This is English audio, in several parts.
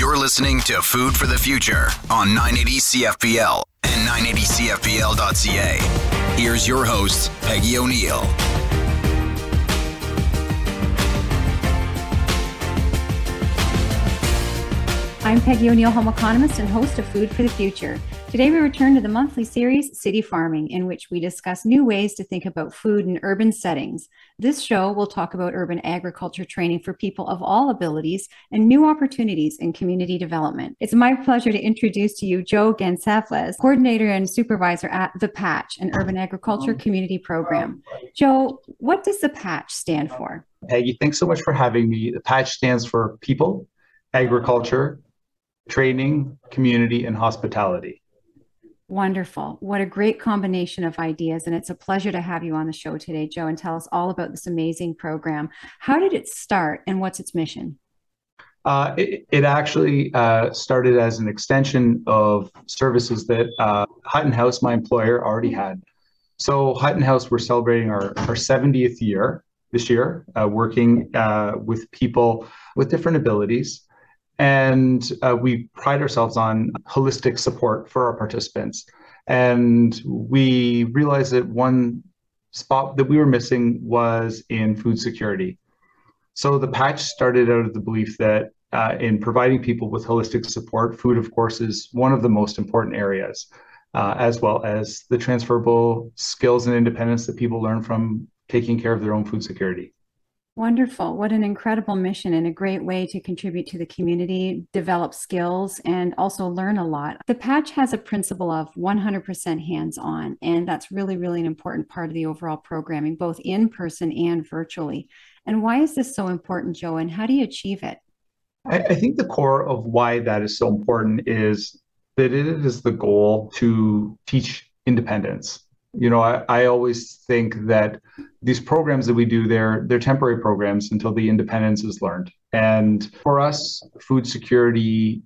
You're listening to Food for the Future on 980 CFPL and 980CFPL.ca. Here's your host, Peggy O'Neill. I'm Peggy O'Neill, home economist and host of Food for the Future. Today, we return to the monthly series City Farming, in which we discuss new ways to think about food in urban settings. This show will talk about urban agriculture training for people of all abilities and new opportunities in community development. It's my pleasure to introduce to you Joe Gonsalves, coordinator and supervisor at The Patch, an urban agriculture oh. community program. Joe, what does The Patch stand for? Peggy, thanks so much for having me. The Patch stands for People, Agriculture, training, community, and hospitality. Wonderful. What a great combination of ideas. And it's a pleasure to have you on the show today, Joe, and tell us all about this amazing program. How did it start and what's its mission? Uh, it, it, actually uh, started as an extension of services that uh, Hutton House, my employer, already had. So, Hutton House, we're celebrating our, our 70th year this year, uh, working uh, with people with different abilities. And uh, we pride ourselves on holistic support for our participants. And we realized that one spot that we were missing was in food security. So the patch started out of the belief that uh, in providing people with holistic support, food, of course, is one of the most important areas, uh, as well as the transferable skills and independence that people learn from taking care of their own food security. Wonderful. What an incredible mission and a great way to contribute to the community, develop skills, and also learn a lot. The patch has a principle of 100% hands on, and that's really, really an important part of the overall programming, both in person and virtually. And why is this so important, Joe, and how do you achieve it? I, I think the core of why that is so important is that it is the goal to teach independence you know I, I always think that these programs that we do they're they're temporary programs until the independence is learned. And for us food security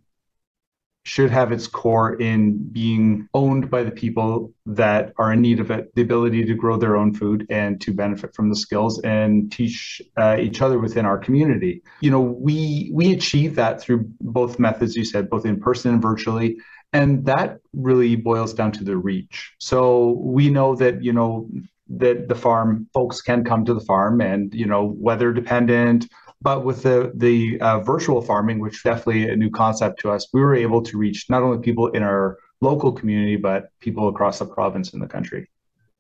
should have its core in being owned by the people that are in need of it the ability to grow their own food and to benefit from the skills and teach uh, each other within our community. You know we we achieve that through both methods you said both in person and virtually and that really boils down to the reach so we know that you know that the farm folks can come to the farm and you know weather dependent but with the the uh, virtual farming which definitely a new concept to us we were able to reach not only people in our local community but people across the province and the country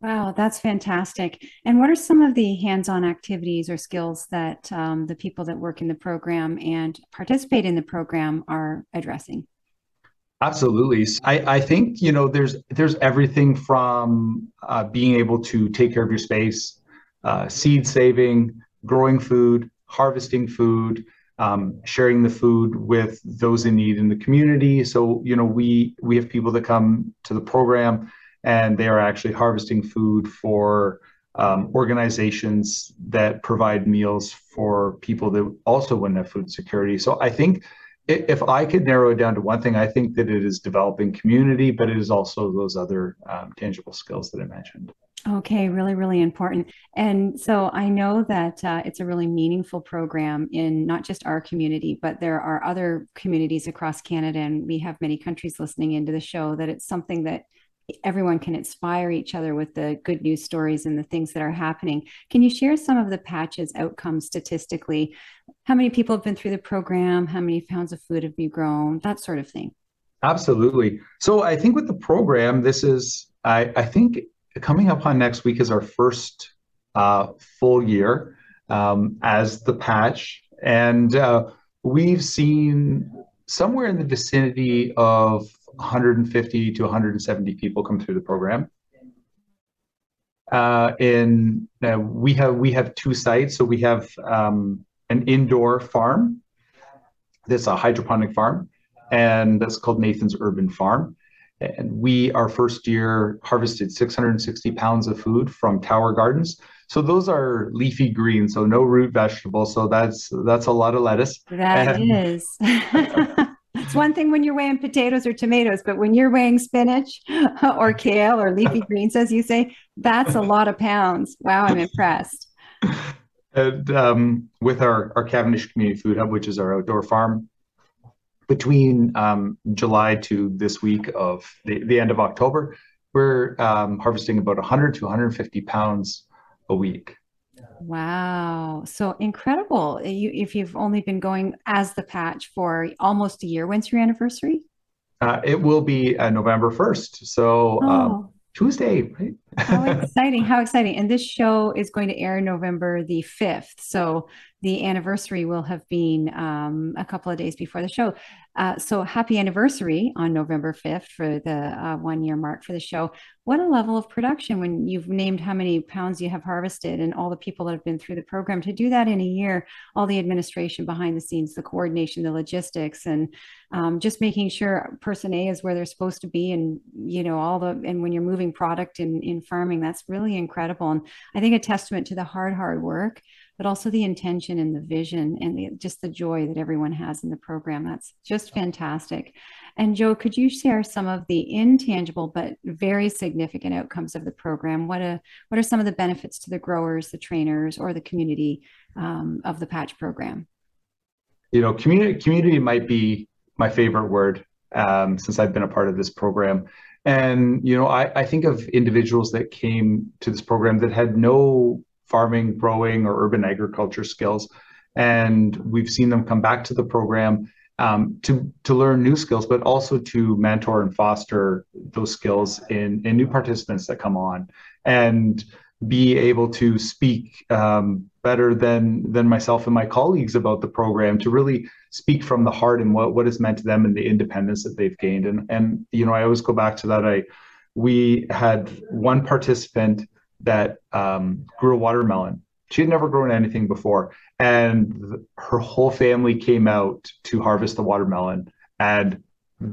Wow, that's fantastic. And what are some of the hands on activities or skills that um, the people that work in the program and participate in the program are addressing? Absolutely. I, I think, you know, there's there's everything from uh, being able to take care of your space, uh, seed saving, growing food, harvesting food, um, sharing the food with those in need in the community. So, you know, we we have people that come to the program and they are actually harvesting food for um, organizations that provide meals for people that also wouldn't have food security. So I think if I could narrow it down to one thing, I think that it is developing community, but it is also those other um, tangible skills that I mentioned. Okay, really, really important. And so I know that uh, it's a really meaningful program in not just our community, but there are other communities across Canada, and we have many countries listening into the show, that it's something that everyone can inspire each other with the good news stories and the things that are happening. Can you share some of the patches outcomes statistically? How many people have been through the program? How many pounds of food have you grown? That sort of thing. Absolutely. So I think with the program, this is, I, I think coming up on next week is our first uh, full year um, as the patch. And uh, we've seen somewhere in the vicinity of 150 to 170 people come through the program. Uh, in uh, we have we have two sites. So we have um, an indoor farm. That's a hydroponic farm, and that's called Nathan's Urban Farm. And we our first year harvested 660 pounds of food from Tower Gardens. So those are leafy greens, so no root vegetables. So that's that's a lot of lettuce. That and, is. it's one thing when you're weighing potatoes or tomatoes, but when you're weighing spinach or kale or leafy greens, as you say, that's a lot of pounds. Wow, I'm impressed. And um, with our, our Cavendish Community Food Hub, which is our outdoor farm, between um, July to this week of the, the end of October, we're um, harvesting about 100 to 150 pounds a week. Wow. So incredible. You, if you've only been going as the patch for almost a year, when's your anniversary? Uh, it will be uh, November 1st. So um, oh. Tuesday, right? How exciting. How exciting. And this show is going to air November the 5th. So the anniversary will have been um, a couple of days before the show. Uh, so happy anniversary on November 5th for the uh, one year mark for the show. What a level of production when you've named how many pounds you have harvested and all the people that have been through the program to do that in a year, all the administration behind the scenes, the coordination, the logistics, and um, just making sure person A is where they're supposed to be. And, you know, all the, and when you're moving product in, in farming, that's really incredible. And I think a testament to the hard, hard work but also the intention and the vision and the, just the joy that everyone has in the program. That's just fantastic. And Joe, could you share some of the intangible but very significant outcomes of the program? What a, what are some of the benefits to the growers, the trainers, or the community um, of the patch program? You know, community community might be my favorite word um, since I've been a part of this program. And you know, I, I think of individuals that came to this program that had no farming, growing, or urban agriculture skills. And we've seen them come back to the program um, to to learn new skills, but also to mentor and foster those skills in in new participants that come on, and be able to speak um, better than than myself and my colleagues about the program to really speak from the heart and what what is meant to them and the independence that they've gained. And and you know I always go back to that. I we had one participant that um, grew a watermelon. She had never grown anything before, and her whole family came out to harvest the watermelon. And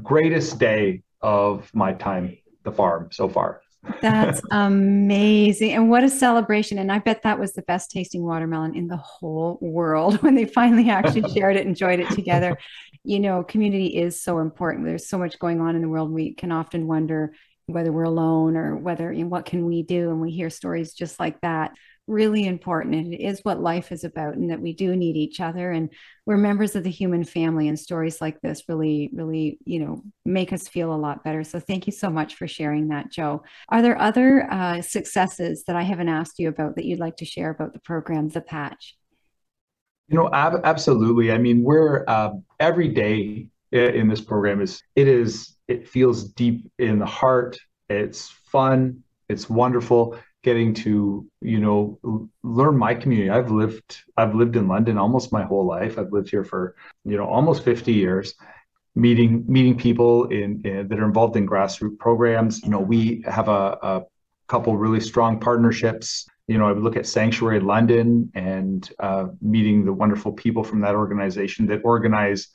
greatest day of my time the farm so far. That's amazing. And what a celebration. And I bet that was the best tasting watermelon in the whole world when they finally actually shared it, enjoyed it together. You know, community is so important. There's so much going on in the world. We can often wonder, whether we're alone or whether you know, what can we do and we hear stories just like that really important and it is what life is about and that we do need each other and we're members of the human family and stories like this really really you know make us feel a lot better. So thank you so much for sharing that joe. Are there other uh, successes that i haven't asked you about that you'd like to share about the program the patch? You know ab- absolutely. I mean we're uh, every day in this program is it is it feels deep in the heart. It's fun. It's wonderful getting to you know learn my community. I've lived i've lived in london almost my whole life. I've lived here for you know almost 50 years meeting meeting people in, in that are involved in grassroots programs. You know we have a, a couple really strong partnerships. You know, I would look at Sanctuary London and uh, meeting the wonderful people from that organization that organize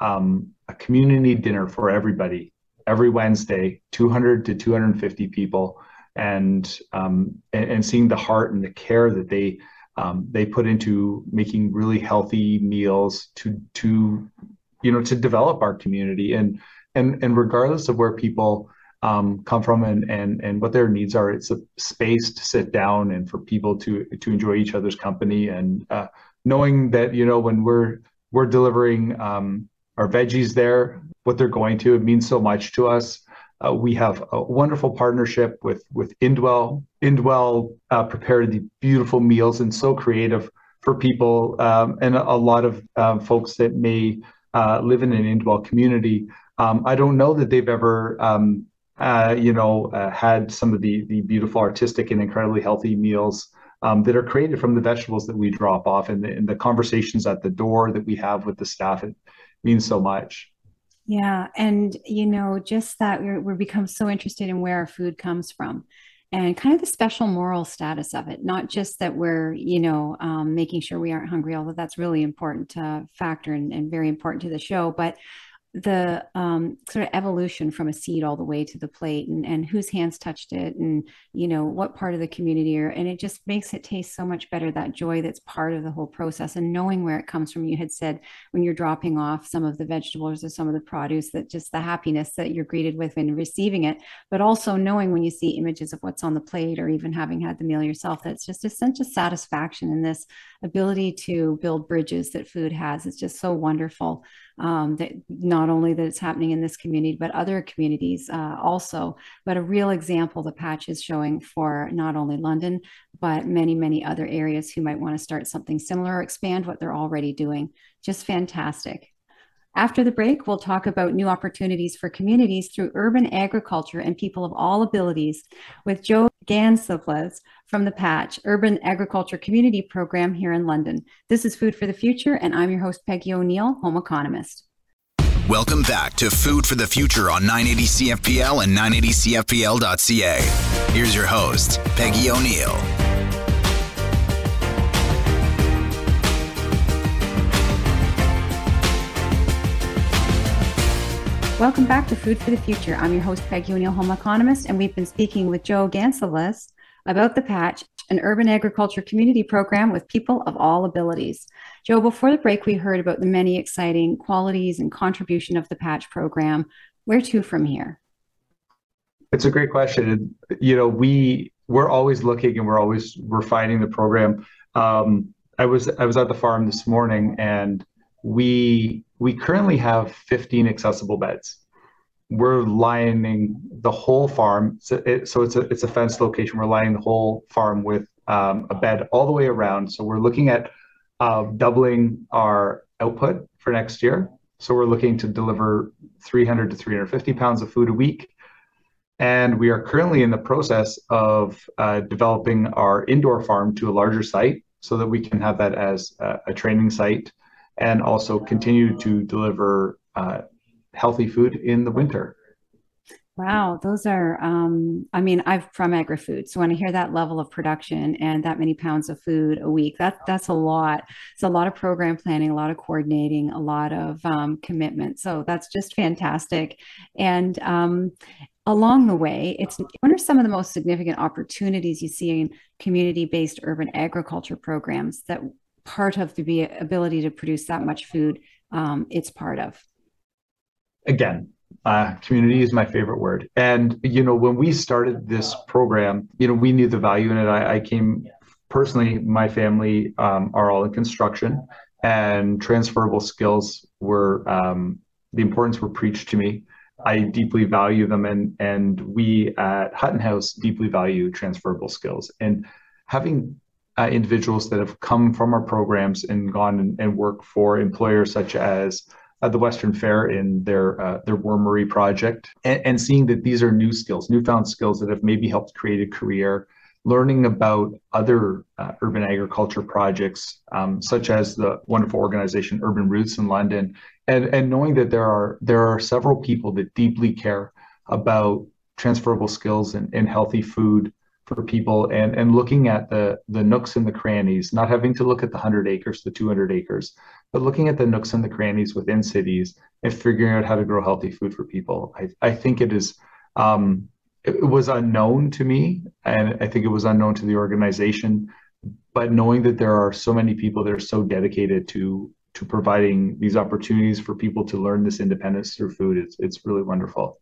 um, a community dinner for everybody every Wednesday, 200 to 250 people, and um, and, and, seeing the heart and the care that they um, they put into making really healthy meals to to you know to develop our community and and and regardless of where people um, come from and and and what their needs are, it's a space to sit down and for people to to enjoy each other's company and uh, knowing that you know when we're we're delivering um, our veggies there, what they're going to. It means so much to us. Uh, we have a wonderful partnership with with Indwell. Indwell uh, prepared the beautiful meals and so creative for people um, and a, lot of uh, folks that may uh, live in an Indwell community. Um, I don't know that they've ever, um, uh, you know, uh, had some of the the beautiful artistic and incredibly healthy meals um, that are created from the vegetables that we drop off and the, and the conversations at the door that we have with the staff. It means so much. Yeah. And, you know, just that we're, we become so interested in where our food comes from and kind of the special moral status of it, not just that we're, you know, um, making sure we aren't hungry, although that's really important to factor and, and very important to the show, but the um, sort of evolution from a seed all the way to the plate and, and whose hands touched it and you know what part of the community are and it just makes it taste so much better that joy that's part of the whole process and knowing where it comes from. You had said when you're dropping off some of the vegetables or some of the produce that just the happiness that you're greeted with when receiving it but also knowing when you see images of what's on the plate or even having had the meal yourself that's just a sense of satisfaction in this ability to build bridges that food has. It's just so wonderful um, that not only that it's happening in this community, but other communities uh, also. But a real example the patch is showing for not only London, but many, many other areas who might want to start something similar or expand what they're already doing. Just fantastic. After the break, we'll talk about new opportunities for communities through urban agriculture and people of all abilities with Joe Gonsalves from the Patch Urban Agriculture Community Program here in London. This is Food for the Future, and I'm your host, Peggy O'Neill, home economist. Welcome back to Food for the Future on 980 CFPL and 980CFPL.ca. Here's your host, Peggy O'Neill. Welcome back to Food for the Future. I'm your host, Peggy O'Neill, home economist, and we've been speaking with Joe Gonsalves about the Patch, an urban agriculture community program with people of all abilities. Joe, before the break, we heard about the many exciting qualities and contribution of the Patch program. Where to from here? It's a great question. You know, we we're always looking and we're always refining the program. Um, I was I was at the farm this morning and we we currently have 15 accessible beds. We're lining the whole farm, so, it, so it's a it's a fenced location. We're lining the whole farm with um, a bed all the way around. So we're looking at uh, doubling our output for next year. So we're looking to deliver 300 to 350 pounds of food a week. And we are currently in the process of uh, developing our indoor farm to a larger site so that we can have that as a, a training site and also continue to deliver uh, healthy food in the winter. Wow, those are, um, I mean, I'm from agri food. So when I hear that level of production and that many pounds of food a week, that, that's a lot. It's a lot of program planning, a lot of coordinating, a lot of um, commitment. So that's just fantastic. And um, along the way, it's what are some of the most significant opportunities you see in community based urban agriculture programs that part of the ability to produce that much food um, it's part of. Again uh, community is my favorite word. And you know when we started this program you know we knew the value in it. I, I came personally my family um, are all in construction and transferable skills were um, the importance were preached to me. I deeply value them, and and we at Hutton House deeply value transferable skills. And having uh, individuals that have come from our programs and gone and, and worked for employers such as uh, the Western Fair in their uh, their wormery project, and, and, seeing that these are new skills, newfound skills that have maybe helped create a career, learning about other uh, urban agriculture projects, um, such as the wonderful organization Urban Roots in London, and and knowing that there are there are several people that deeply care about transferable skills and, and healthy food for people and and looking at the the nooks and the crannies not having to look at the 100 acres the 200 acres but looking at the nooks and the crannies within cities and figuring out how to grow healthy food for people. I, I think it is um, it, it was unknown to me and i think it was unknown to the organization but knowing that there are so many people that are so dedicated to to providing these opportunities for people to learn this independence through food it's, it's really wonderful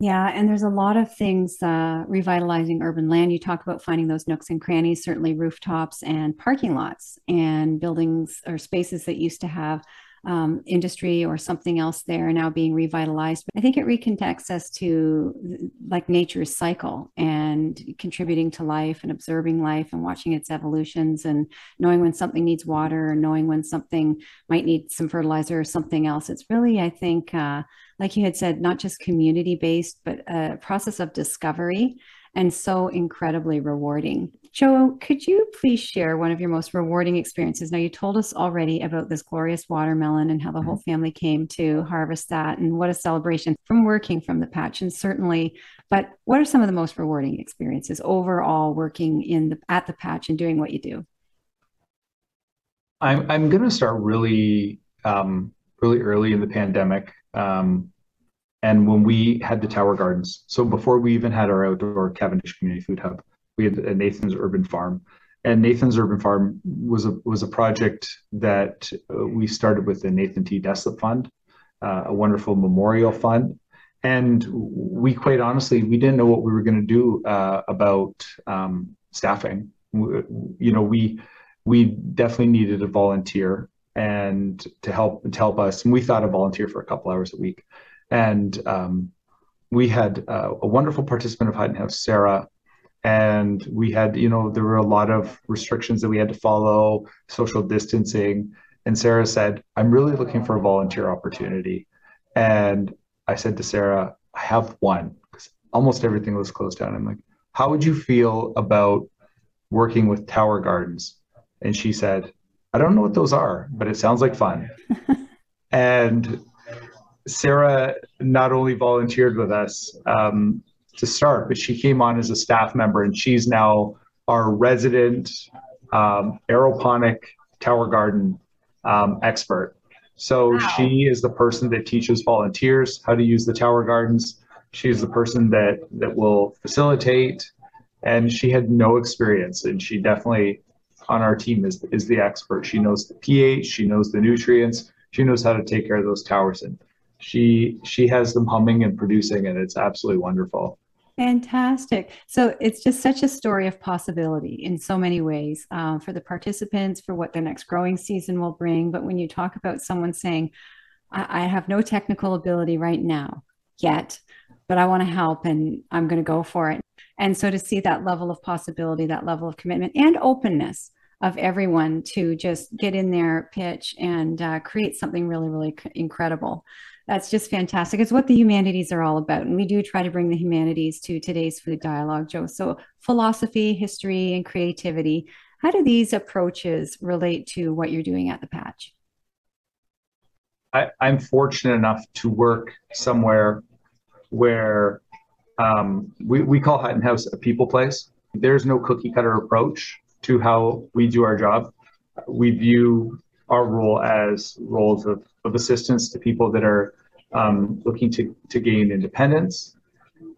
yeah, and there's a lot of things uh, revitalizing urban land. You talk about finding those nooks and crannies, certainly rooftops and parking lots and buildings or spaces that used to have um, industry or something else there now being revitalized. But I think it reconnects us to like nature's cycle and contributing to life and observing life and watching its evolutions and knowing when something needs water knowing when something might need some fertilizer or something else. It's really, I think, uh, like you had said, not just community based, but a process of discovery and so incredibly rewarding. Joe, could you please share one of your most rewarding experiences? Now, you told us already about this glorious watermelon and how the whole mm-hmm. family came to harvest that, and what a celebration from working from the patch. And certainly, but what are some of the most rewarding experiences overall working in the at the patch and doing what you do? I'm I'm going to start really um, really early in the pandemic. Um, and when we had the Tower Gardens, so before we even had our outdoor Cavendish Community Food Hub, we had Nathan's Urban Farm, and Nathan's Urban Farm was a was a project that uh, we started with the Nathan T. Deslip Fund, uh, a wonderful memorial fund, and we quite honestly we didn't know what we were going to do uh, about um, staffing. We, you know, we we definitely needed a volunteer and to help to help us. And we thought a volunteer for a couple hours a week, and um, we had uh, a wonderful participant of Hutton House, Sarah, and we had you know there were a lot of restrictions that we had to follow, social distancing, and Sarah said, "I'm really looking for a volunteer opportunity," and I said to Sarah, "I have one." Because almost everything was closed down. I'm like, "How would you feel about working with Tower Gardens?" And she said, I don't know what those are, but it sounds like fun. and Sarah not only volunteered with us um, to start, but she came on as a staff member, and she's now our resident um, aeroponic tower garden um, expert. So wow. she is the person that teaches volunteers how to use the tower gardens. She's the person that that will facilitate, and she had no experience, and she definitely on our team is is the expert. She knows the pH, she knows the nutrients, she knows how to take care of those towers, and she she has them humming and producing, and it's absolutely wonderful. Fantastic. So it's just such a story of possibility in so many ways uh, for the participants, for what the next growing season will bring. But when you talk about someone saying, I, I have no technical ability right now yet, but I want to help and I'm going to go for it. And so to see that level of possibility, that level of commitment and openness of everyone to just get in there, pitch, and uh, create something really, really incredible. That's just fantastic. It's what the humanities are all about. And we do try to bring the humanities to today's food dialogue, Joe. So, philosophy, history, and creativity. How do these approaches relate to what you're doing at the patch? I, am fortunate enough to work somewhere where um, we, we call Hutton House a people place. There's no cookie cutter approach to how we do our job. We view our role as roles of, of assistance to people that are um, looking to, to gain independence,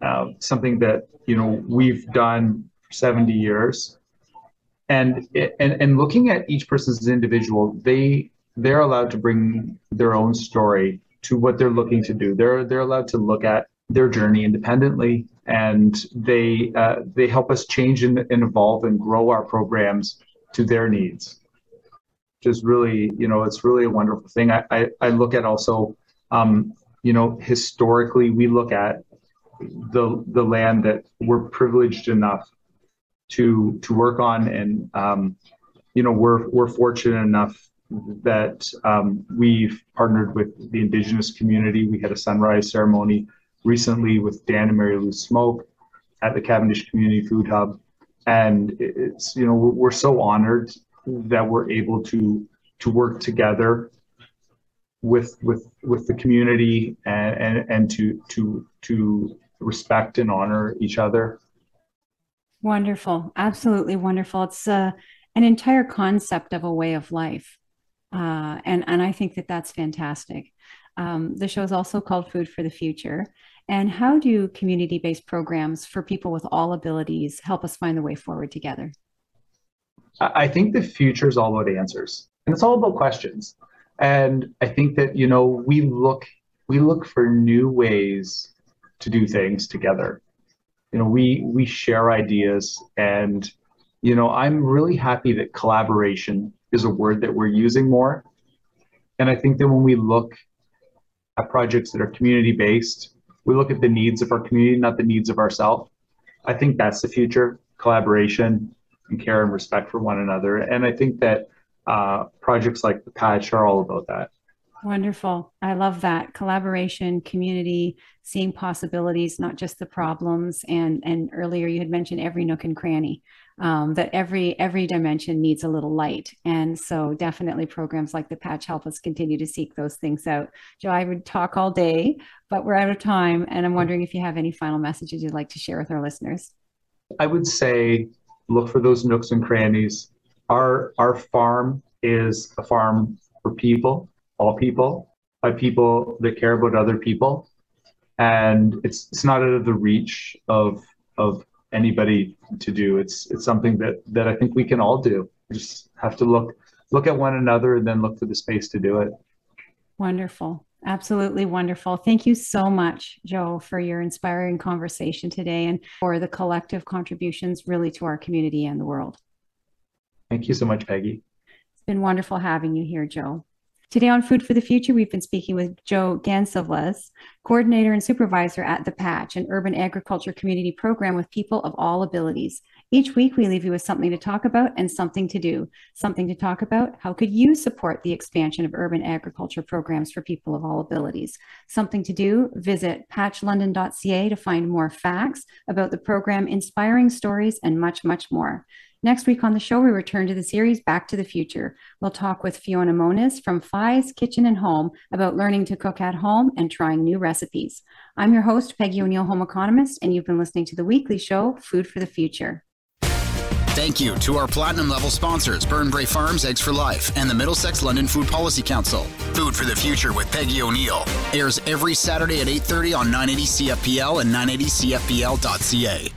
uh, something that you know we've done for 70 years. And, and and looking at each person as individual, they they're allowed to bring their own story to what they're looking to do. They're they're allowed to look at their journey independently, and they uh, they help us change and, and, evolve and grow our programs to their needs. Is really, you know, it's really a wonderful thing. I I, I look at also, um, you know, historically we look at the the land that we're privileged enough to to work on, and um, you know, we're we're fortunate enough that um, we've partnered with the indigenous community. We had a sunrise ceremony recently with Dan and Mary Lou Smoke at the Cavendish Community Food Hub. And it's, you know, we're, so honored that we're able to to work together with with with the community and and, and to to to respect and honor each other. Wonderful, absolutely wonderful. It's uh, an entire concept of a way of life, uh, and and I think that that's fantastic. Um, the show is also called Food for the Future, and how do community based programs for people with all abilities help us find the way forward together? I think the future is all about answers and it's all about questions. And I think that, you know, we look we look for new ways to do things together. You know, we we share ideas and you know, I'm really happy that collaboration is a word that we're using more. And I think that when we look at projects that are community based, we look at the needs of our community, not the needs of ourselves. I think that's the future collaboration and care and respect for one another. And I think that uh, projects like the Patch are all about that. Wonderful. I love that collaboration, community, seeing possibilities, not just the problems. And and earlier you had mentioned every nook and cranny um, that every every dimension needs a little light. And so definitely programs like the patch help us continue to seek those things out. Joe i would talk all day but we're out of time and i'm wondering if you have any final messages you'd like to share with our listeners. I would say look for those nooks and crannies. Our our farm is a farm for people all people by people that care about other people. And it's it's not out of the reach of of anybody to do. It's it's something that that I think we can all do. We just have to look look at one another and then look for the space to do it. Wonderful. Absolutely wonderful. Thank you so much, Joe, for your inspiring conversation today and for the collective contributions really to our community and the world. Thank you so much, Peggy. It's been wonderful having you here, Joe. Today on Food for the Future, we've been speaking with Joe Gonsalves, coordinator and supervisor at The Patch, an urban agriculture community program with people of all abilities. Each week, we leave you with something to talk about and something to do. Something to talk about how could you support the expansion of urban agriculture programs for people of all abilities? Something to do visit patchlondon.ca to find more facts about the program, inspiring stories, and much, much more. Next week on the show, we return to the series Back to the Future. We'll talk with Fiona Moniz from Fi's Kitchen and Home about learning to cook at home and trying new recipes. I'm your host, Peggy O'Neill, home economist, and you've been listening to the weekly show, Food for the Future. Thank you to our platinum level sponsors, Burnbrae Farms, Eggs for Life, and the Middlesex London Food Policy Council. Food for the Future with Peggy O'Neill airs every Saturday at 8:30 on 980 CFPL and 980CFPL.ca.